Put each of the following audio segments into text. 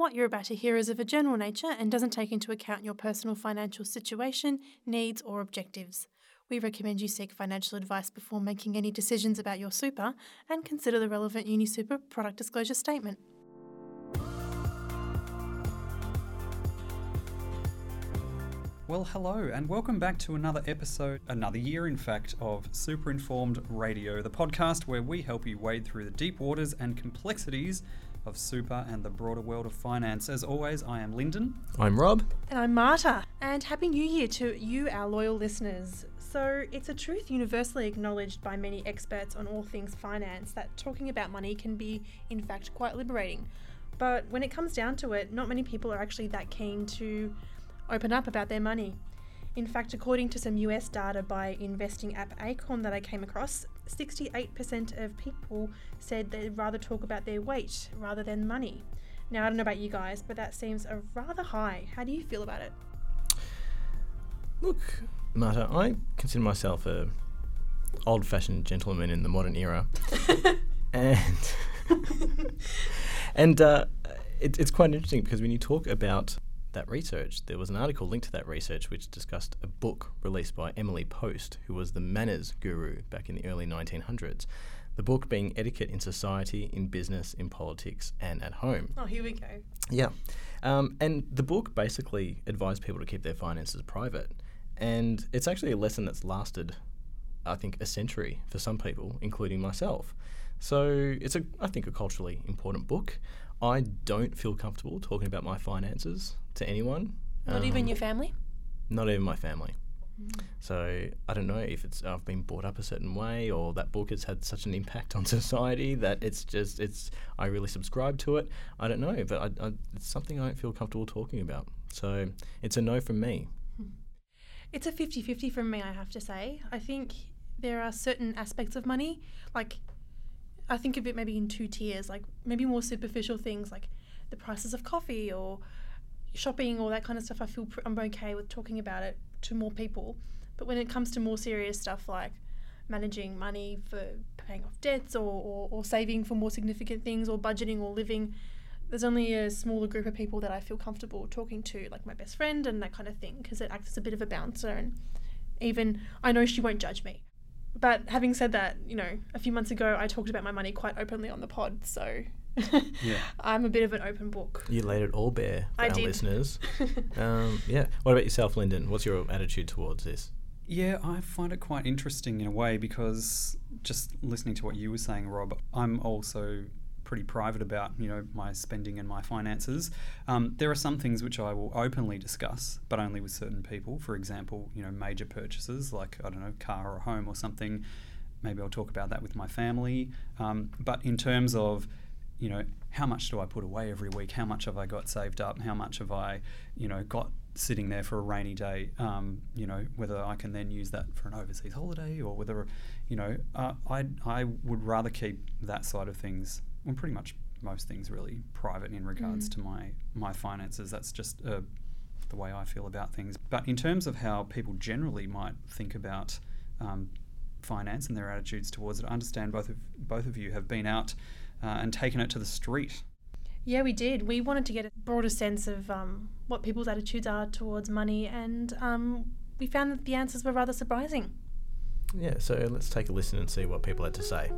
What you're about to hear is of a general nature and doesn't take into account your personal financial situation, needs, or objectives. We recommend you seek financial advice before making any decisions about your super and consider the relevant UniSuper product disclosure statement. Well, hello, and welcome back to another episode, another year, in fact, of Super Informed Radio, the podcast where we help you wade through the deep waters and complexities of super and the broader world of finance. As always, I am Lyndon. I'm Rob. And I'm Marta. And Happy New Year to you, our loyal listeners. So, it's a truth universally acknowledged by many experts on all things finance that talking about money can be, in fact, quite liberating. But when it comes down to it, not many people are actually that keen to open up about their money. In fact, according to some US data by investing app Acorn that I came across, 68% of people said they'd rather talk about their weight rather than money. Now, I don't know about you guys, but that seems a rather high. How do you feel about it? Look, Marta, I consider myself a old-fashioned gentleman in the modern era, and and uh, it, it's quite interesting because when you talk about that research, there was an article linked to that research which discussed a book released by Emily Post, who was the manners guru back in the early 1900s. The book being Etiquette in Society, in Business, in Politics, and at Home. Oh, here we go. Yeah. Um, and the book basically advised people to keep their finances private. And it's actually a lesson that's lasted, I think, a century for some people, including myself. So it's a, I think, a culturally important book. I don't feel comfortable talking about my finances to anyone. Not um, even your family? Not even my family. Mm. So I don't know if it's I've been brought up a certain way or that book has had such an impact on society that it's just it's I really subscribe to it. I don't know, but I, I, it's something I don't feel comfortable talking about. So it's a no from me. It's a 50-50 from me, I have to say. I think there are certain aspects of money like I think of it maybe in two tiers, like maybe more superficial things like the prices of coffee or shopping or that kind of stuff. I feel I'm okay with talking about it to more people. But when it comes to more serious stuff like managing money for paying off debts or, or, or saving for more significant things or budgeting or living, there's only a smaller group of people that I feel comfortable talking to, like my best friend and that kind of thing, because it acts as a bit of a bouncer. And even I know she won't judge me but having said that, you know, a few months ago I talked about my money quite openly on the pod, so yeah. I'm a bit of an open book. You laid it all bare for I our did. listeners. um, yeah. What about yourself, Lyndon? What's your attitude towards this? Yeah, I find it quite interesting in a way because just listening to what you were saying, Rob, I'm also pretty private about you know my spending and my finances. Um, there are some things which I will openly discuss, but only with certain people. For example, you know major purchases like I don't know car or home or something. Maybe I'll talk about that with my family. Um, but in terms of you know how much do I put away every week? How much have I got saved up? How much have I you know got sitting there for a rainy day. Um, you know, whether I can then use that for an overseas holiday or whether, you know, uh, I I would rather keep that side of things well, pretty much most things really private in regards mm. to my my finances. That's just uh, the way I feel about things. But in terms of how people generally might think about um, finance and their attitudes towards it, I understand both of both of you have been out uh, and taken it to the street. Yeah, we did. We wanted to get a broader sense of um, what people's attitudes are towards money, and um, we found that the answers were rather surprising. Yeah, so let's take a listen and see what people had to say.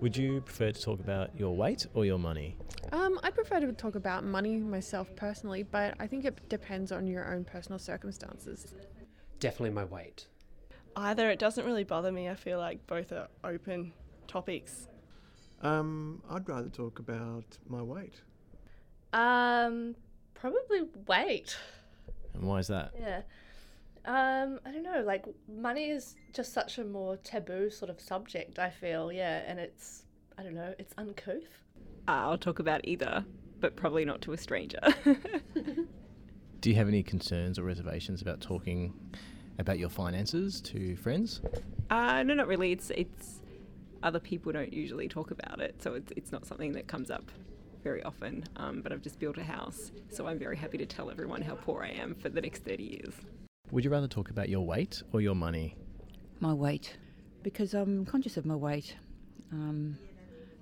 Would you prefer to talk about your weight or your money? Um, I prefer to talk about money myself personally, but I think it depends on your own personal circumstances. Definitely my weight. Either it doesn't really bother me. I feel like both are open topics. Um, I'd rather talk about my weight. Um, probably weight. And why is that? Yeah. Um, I don't know. Like money is just such a more taboo sort of subject. I feel, yeah, and it's I don't know. It's uncouth. Uh, I'll talk about either, but probably not to a stranger. Do you have any concerns or reservations about talking about your finances to friends? Uh, no, not really. It's it's other people don't usually talk about it, so it's it's not something that comes up very often. Um, but I've just built a house, so I'm very happy to tell everyone how poor I am for the next thirty years. Would you rather talk about your weight or your money? My weight, because I'm conscious of my weight. um,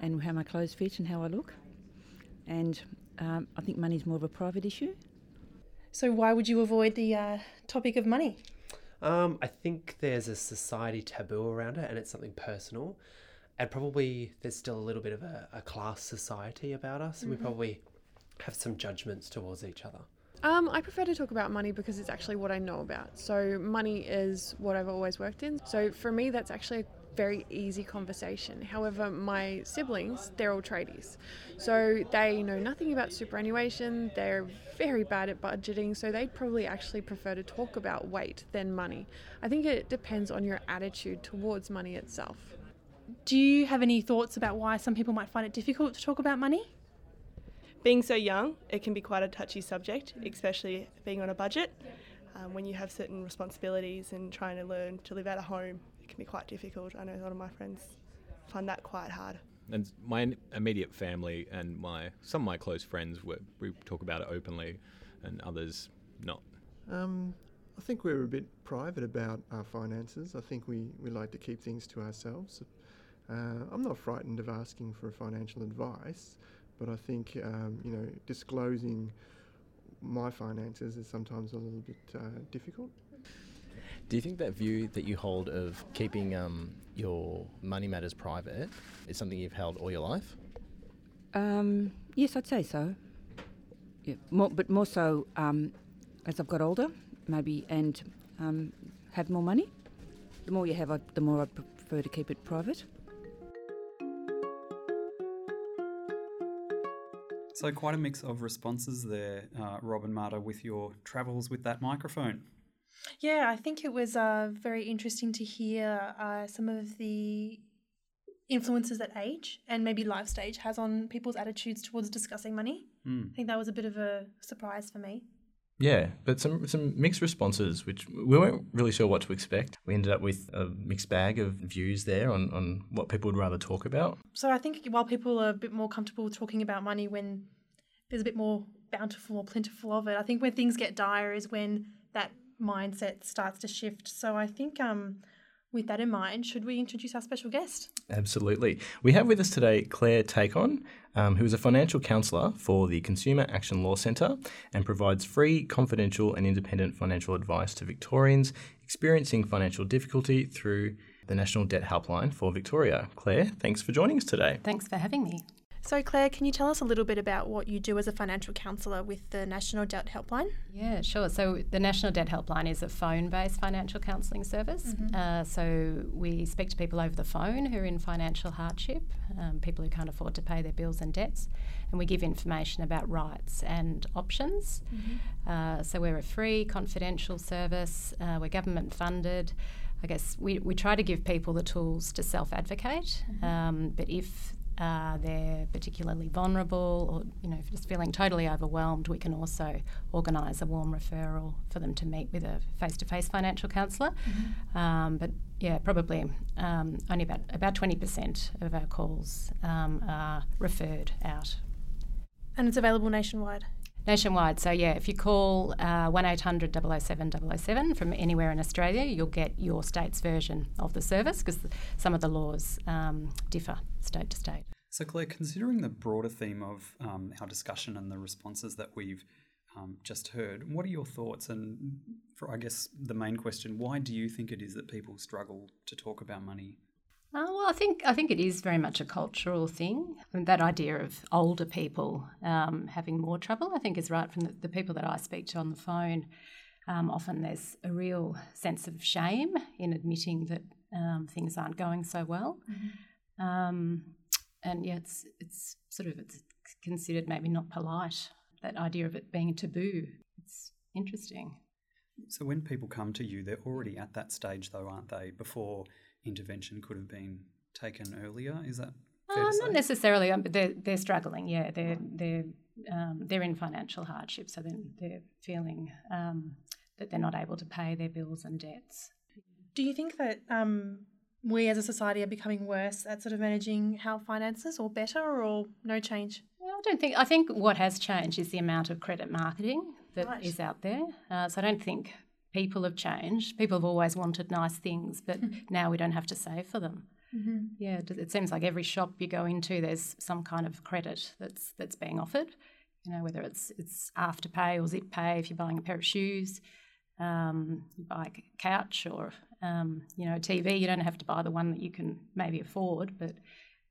and how my clothes fit and how I look. And um, I think money's more of a private issue. So why would you avoid the uh, topic of money? Um, I think there's a society taboo around it and it's something personal. And probably there's still a little bit of a, a class society about us, and we Mhm. probably have some judgments towards each other. Um, I prefer to talk about money because it's actually what I know about. So, money is what I've always worked in. So, for me, that's actually a very easy conversation. However, my siblings, they're all tradies. So, they know nothing about superannuation, they're very bad at budgeting, so they'd probably actually prefer to talk about weight than money. I think it depends on your attitude towards money itself. Do you have any thoughts about why some people might find it difficult to talk about money? Being so young, it can be quite a touchy subject, especially being on a budget. Um, when you have certain responsibilities and trying to learn to live out of home, it can be quite difficult. I know a lot of my friends find that quite hard. And my immediate family and my some of my close friends were, we talk about it openly, and others not. Um, I think we're a bit private about our finances. I think we, we like to keep things to ourselves. Uh, I'm not frightened of asking for financial advice, but I think um, you know disclosing my finances is sometimes a little bit uh, difficult. Do you think that view that you hold of keeping um, your money matters private is something you've held all your life? Um, yes, I'd say so. Yeah, more, but more so um, as I've got older, maybe, and um, have more money. The more you have, I, the more I prefer to keep it private. So, quite a mix of responses there, uh, Rob and Marta, with your travels with that microphone. Yeah, I think it was uh, very interesting to hear uh, some of the influences that age and maybe life stage has on people's attitudes towards discussing money. Mm. I think that was a bit of a surprise for me. Yeah, but some some mixed responses, which we weren't really sure what to expect. We ended up with a mixed bag of views there on, on what people would rather talk about. So I think while people are a bit more comfortable talking about money when there's a bit more bountiful or plentiful of it, I think when things get dire is when that mindset starts to shift. So I think um, with that in mind, should we introduce our special guest? Absolutely. We have with us today Claire Takon, um, who is a financial counsellor for the Consumer Action Law Centre and provides free, confidential, and independent financial advice to Victorians experiencing financial difficulty through the National Debt Helpline for Victoria. Claire, thanks for joining us today. Thanks for having me. So, Claire, can you tell us a little bit about what you do as a financial counsellor with the National Debt Helpline? Yeah, sure. So the National Debt Helpline is a phone-based financial counselling service. Mhm. Uh, so we speak to people over the phone who are in financial hardship, um, people who can't afford to pay their bills and debts, and we give information about rights and options. Uh, so we're a free, confidential service. Uh, we're government funded. I guess we, we try to give people the tools to self-advocate, um, but if uh, they're particularly vulnerable or you know just feeling totally overwhelmed, we can also organise a warm referral for them to meet with a face-to-face financial counselor Um, but yeah, probably um, only about about twenty percent of our calls um, are referred out. And it's available nationwide. Nationwide, so yeah, if you call uh, 1800 007 007 from anywhere in Australia, you'll get your state's version of the service because some of the laws um, differ state to state. So, Claire, considering the broader theme of um, our discussion and the responses that we've um, just heard, what are your thoughts? And for, I guess, the main question why do you think it is that people struggle to talk about money? Uh, well, I think I think it is very much a cultural thing. I mean, that idea of older people um, having more trouble, I think, is right from the, the people that I speak to on the phone. Um, often there's a real sense of shame in admitting that um, things aren't going so well, um, and yeah, it's it's sort of it's considered maybe not polite. That idea of it being a taboo. It's interesting. So, when people come to you, they're already at that stage, though, aren't they? Before intervention could have been taken earlier. Is that fair Uh, to say? not necessarily, um, but they're they're struggling. Yeah, they're they're um, they're in financial hardship, so then they're feeling um, that they're not able to pay their bills and debts. Do you think that um, we as a society are becoming worse at sort of managing our finances or better or no change? Well, I don't think. I think what has changed is the amount of credit marketing that is Right. out there. Uh, so I don't think people have changed. People have always wanted nice things, but now we don't have to save for them. Mhm. Yeah, it, it seems like every shop you go into, there's some kind of credit that's that's being offered. You know, whether it's it's afterpay or zip pay if you're buying a pair of shoes, um, you buy a couch or um, you know a TV. You don't have to buy the one that you can maybe afford, but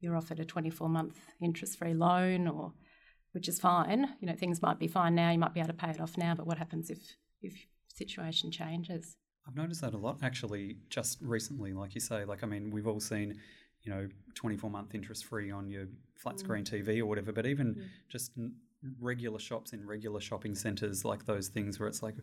you're offered a 24 month interest free loan or which is fine. You know, things might be fine now. You might be able to pay it off now, but what happens if if situation changes? I've noticed that a lot actually just recently, like you say. Like, I mean, we've all seen, you know, 24 month interest free on your flat screen TV or whatever, but even just regular shops in regular shopping centres, like those things where it's like,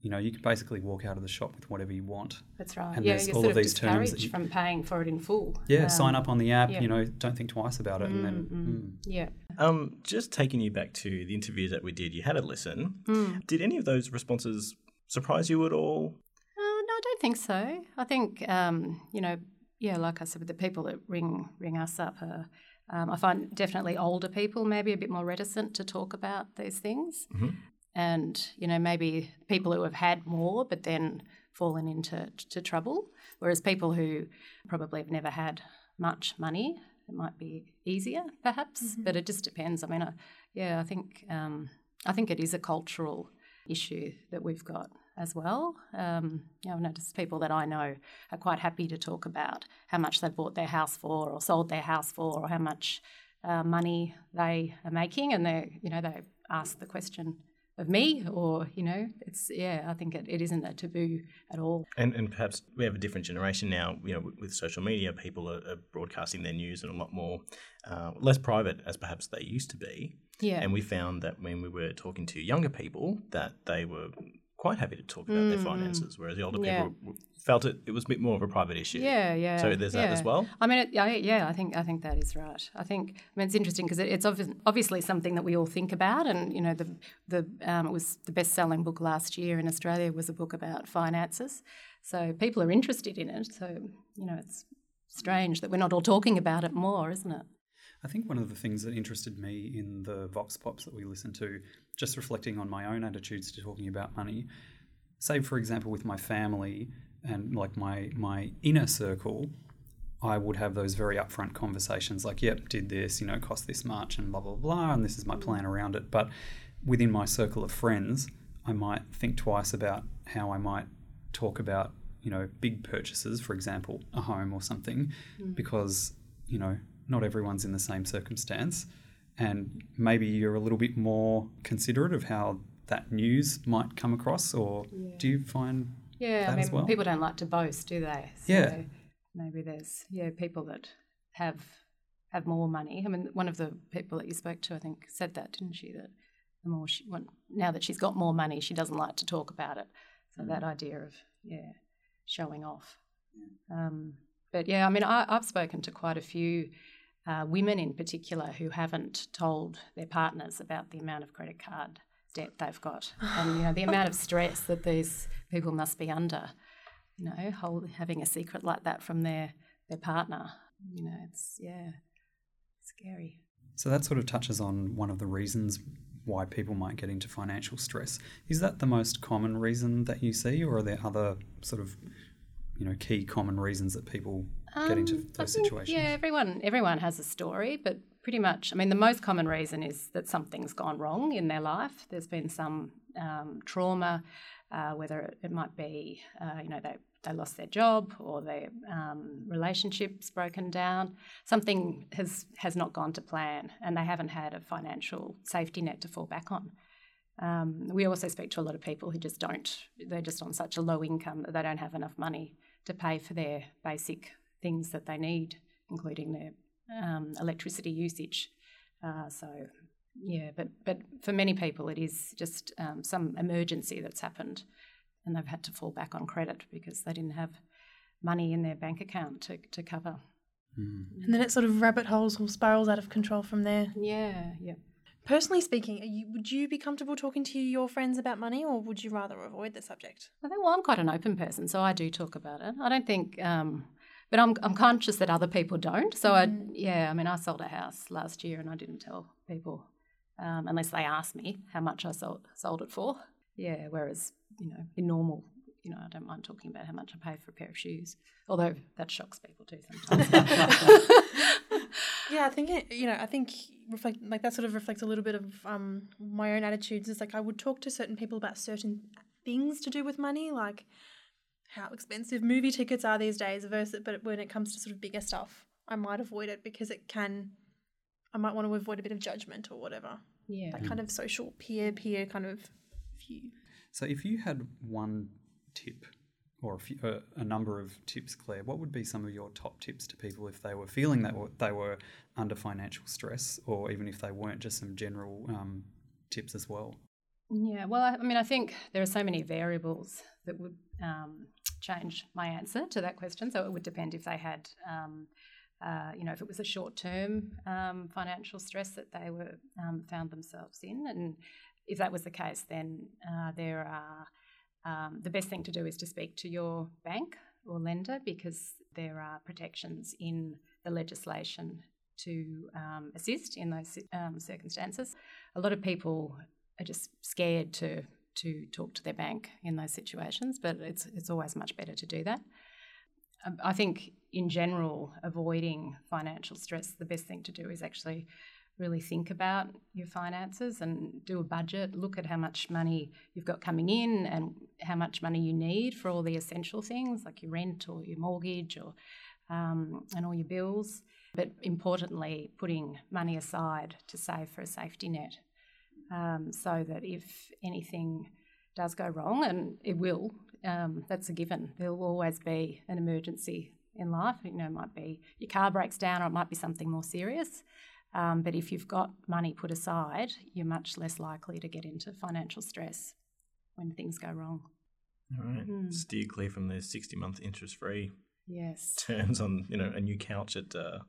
you know, you can basically walk out of the shop with whatever you want. That's right. And yeah, there's you're all sort of of these terms that discouraged you, from paying for it in full. yeah, Um, sign up on the app, yeah. you know, don't think twice about it. And then, Mm, mm. mm. Yeah. Um, just taking you back to the interviews that we did, you had a listen. Mm. Did any of those responses surprise you at all? Uh, no, I don't think so. I think um, you know, yeah, like I said, with the people that ring ring us up, uh, um, I find definitely older people maybe a bit more reticent to talk about these things, Mhm. and you know, maybe people who have had more but then fallen into to trouble, whereas people who probably have never had much money, it might be easier, perhaps. But it just depends. I mean, I, yeah, I think um, I think it is a cultural issue that we've got as well. Um, you know, I've noticed people that I know are quite happy to talk about how much they bought their house for, or sold their house for, or how much uh, money they are making, and they, you know, they ask the question of me, or you know, it's yeah. I think it, it isn't a taboo at all. And, and perhaps we have a different generation now. You know, with, social media, people are, are broadcasting their news and a lot more uh, less private as perhaps they used to be. Yeah. And we found that when we were talking to younger people, that they were quite happy to talk about their Mm, mm. finances, whereas the older Yeah. people felt it it was a bit more of a private issue. Yeah, yeah. So there's that as well. I mean, it, yeah, yeah. I think I think that is right. I think I mean it's interesting because it, it's obvi- obviously something that we all think about, and you know the the um, it was the best selling book last year in Australia was a book about finances, so people are interested in it. So you know it's strange that we're not all talking about it more, isn't it? I think one of the things that interested me in the Vox Pops that we listened to, just reflecting on my own attitudes to talking about money, say for example with my family and like my my inner circle, I would have those very upfront conversations like, yep, did this, you know, cost this much and blah blah blah, and this is my plan around it. But within my circle of friends, I might think twice about how I might talk about, you know, big purchases, for example, a home or something, Mm. because, you know, not everyone's in the same circumstance. And maybe you're a little bit more considerate of how that news might come across, or do you find Yeah, that I mean, as well? people don't like to boast, do they? So Yeah. Maybe there's yeah people that have have more money. I mean, one of the people that you spoke to, I think, said that, didn't she? That the more she when, now that she's got more money, she doesn't like to talk about it. So that idea of yeah showing off. Um, but yeah, I mean, I, I've spoken to quite a few uh, women in particular who haven't told their partners about the amount of credit card debt they've got, and you know the amount of stress that these people must be under. You know, hold, having a secret like that from their their partner. You know, it's yeah, scary. So that sort of touches on one of the reasons why people might get into financial stress. Is that the most common reason that you see, or are there other sort of, you know, key common reasons that people get into Um, those think, situations? Yeah, everyone everyone has a story, but pretty much, I mean, the most common reason is that something's gone wrong in their life. There's been some um, trauma, uh, whether it, it might be, uh, you know, they they lost their job or their um, relationships broken down. Something has has not gone to plan, and they haven't had a financial safety net to fall back on. Um, we also speak to a lot of people who just don't, they're just on such a low income that they don't have enough money to pay for their basic things that they need, including their um, electricity usage. Uh, so, yeah, but, but for many people, it is just um, some emergency that's happened and they've had to fall back on credit because they didn't have money in their bank account to, to cover. And then it sort of rabbit holes or spirals out of control from there. Yeah, yeah. Personally speaking, are you, would you be comfortable talking to your friends about money or would you rather avoid the subject? I think, well, I'm quite an open person, so I do talk about it. I don't think, um, but I'm, I'm conscious that other people don't. So, I, yeah, I mean, I sold a house last year and I didn't tell people um, unless they asked me how much I sold, sold it for. Yeah, whereas, you know, in normal you know, I don't mind talking about how much I pay for a pair of shoes, although that shocks people too sometimes. yeah, I think it, you know, I think reflect like that sort of reflects a little bit of um, my own attitudes. Is like I would talk to certain people about certain things to do with money, like how expensive movie tickets are these days versus but when it comes to sort of bigger stuff, I might avoid it because it can I might want to avoid a bit of judgment or whatever. Yeah. That kind of social peer peer kind of view. So if you had one tip or a, few, uh, a, number of tips, Claire, what would be some of your top tips to people if they were feeling that they were under financial stress, or even if they weren't, just some general um, tips as well? Yeah, well, I, mean, I think there are so many variables that would um, change my answer to that question. So it would depend if they had, um, uh, you know, if it was a short-term um, financial stress that they were um, found themselves in, and if that was the case, then uh, there are um, the best thing to do is to speak to your bank or lender because there are protections in the legislation to um, assist in those um, circumstances. A lot of people are just scared to to talk to their bank in those situations, but it's it's always much better to do that. Um, I think in general, avoiding financial stress, the best thing to do is actually really think about your finances and do a budget, look at how much money you've got coming in and how much money you need for all the essential things like your rent or your mortgage or um, and all your bills. But importantly, putting money aside to save for a safety net um, so that if anything does go wrong, and it will, um, that's a given. There will always be an emergency in life. You know, it might be your car breaks down or it might be something more serious. Um, but if you've got money put aside, you're much less likely to get into financial stress when things go wrong. All right. Mm. Steer clear from the 60 month interest free yes. terms on, you know, a new couch at uh,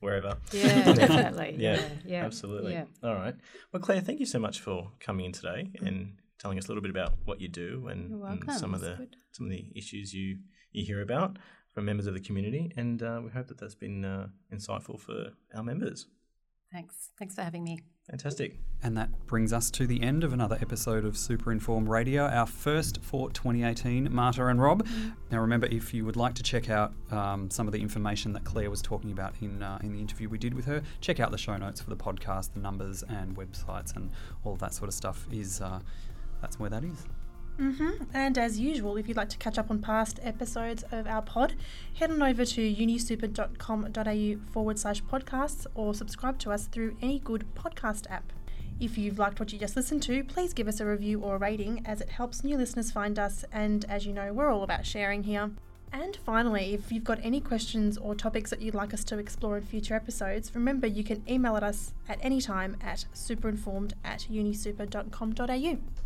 wherever. Yeah, definitely. yeah, yeah, yeah, absolutely. Yeah. All right. Well, Claire, thank you so much for coming in today and telling us a little bit about what you do and, and some of the some of the issues you you hear about from members of the community. And uh, we hope that that's been uh, insightful for our members. Thanks. Thanks for having me. Fantastic. And that brings us to the end of another episode of Super Informed Radio, our first for 2018, Marta and Rob. Mm-hmm. Now, remember, if you would like to check out um, some of the information that Claire was talking about in, uh, in the interview we did with her, check out the show notes for the podcast, the numbers and websites, and all of that sort of stuff is uh, that's where that is. Mm-hmm. And as usual, if you'd like to catch up on past episodes of our pod, head on over to unisuper.com.au forward slash podcasts or subscribe to us through any good podcast app. If you've liked what you just listened to, please give us a review or a rating as it helps new listeners find us. And as you know, we're all about sharing here. And finally, if you've got any questions or topics that you'd like us to explore in future episodes, remember you can email at us at any time at superinformed at unisuper.com.au.